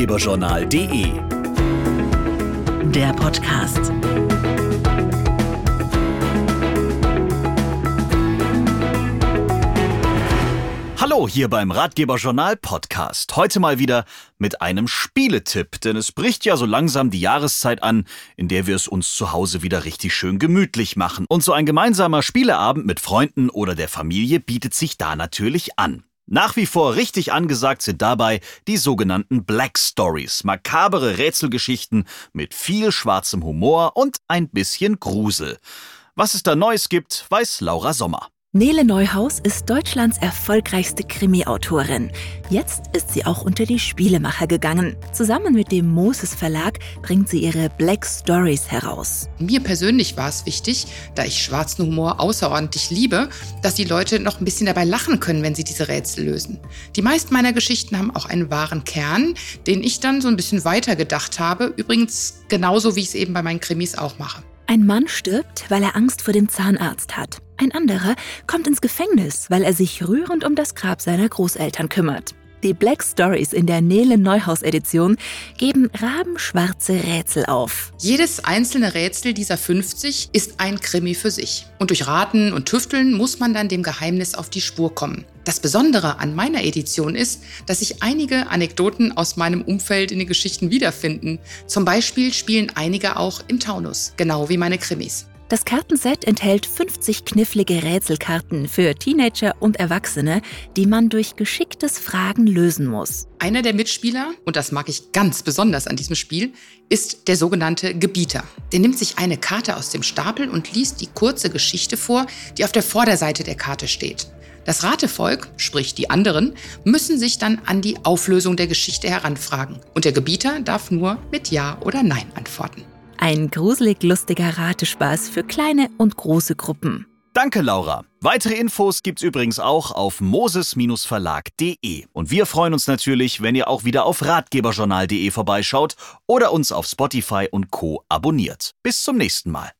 ratgeberjournal.de. Der Podcast. Hallo hier beim Ratgeberjournal Podcast. Heute mal wieder mit einem Spieletipp, denn es bricht ja so langsam die Jahreszeit an, in der wir es uns zu Hause wieder richtig schön gemütlich machen. Und so ein gemeinsamer Spieleabend mit Freunden oder der Familie bietet sich da natürlich an. Nach wie vor richtig angesagt sind dabei die sogenannten Black Stories, makabere Rätselgeschichten mit viel schwarzem Humor und ein bisschen Grusel. Was es da Neues gibt, weiß Laura Sommer. Nele Neuhaus ist Deutschlands erfolgreichste Krimi-Autorin. Jetzt ist sie auch unter die Spielemacher gegangen. Zusammen mit dem Moses Verlag bringt sie ihre Black Stories heraus. Mir persönlich war es wichtig, da ich schwarzen Humor außerordentlich liebe, dass die Leute noch ein bisschen dabei lachen können, wenn sie diese Rätsel lösen. Die meisten meiner Geschichten haben auch einen wahren Kern, den ich dann so ein bisschen weiter gedacht habe. Übrigens genauso, wie ich es eben bei meinen Krimis auch mache. Ein Mann stirbt, weil er Angst vor dem Zahnarzt hat. Ein anderer kommt ins Gefängnis, weil er sich rührend um das Grab seiner Großeltern kümmert. Die Black Stories in der Nele Neuhaus Edition geben rabenschwarze Rätsel auf. Jedes einzelne Rätsel dieser 50 ist ein Krimi für sich. Und durch Raten und Tüfteln muss man dann dem Geheimnis auf die Spur kommen. Das Besondere an meiner Edition ist, dass sich einige Anekdoten aus meinem Umfeld in den Geschichten wiederfinden. Zum Beispiel spielen einige auch im Taunus, genau wie meine Krimis. Das Kartenset enthält 50 knifflige Rätselkarten für Teenager und Erwachsene, die man durch geschicktes Fragen lösen muss. Einer der Mitspieler, und das mag ich ganz besonders an diesem Spiel, ist der sogenannte Gebieter. Der nimmt sich eine Karte aus dem Stapel und liest die kurze Geschichte vor, die auf der Vorderseite der Karte steht. Das Ratevolk, sprich die anderen, müssen sich dann an die Auflösung der Geschichte heranfragen. Und der Gebieter darf nur mit Ja oder Nein antworten. Ein gruselig lustiger Ratespaß für kleine und große Gruppen. Danke, Laura. Weitere Infos gibt's übrigens auch auf moses-verlag.de. Und wir freuen uns natürlich, wenn ihr auch wieder auf ratgeberjournal.de vorbeischaut oder uns auf Spotify und Co. abonniert. Bis zum nächsten Mal.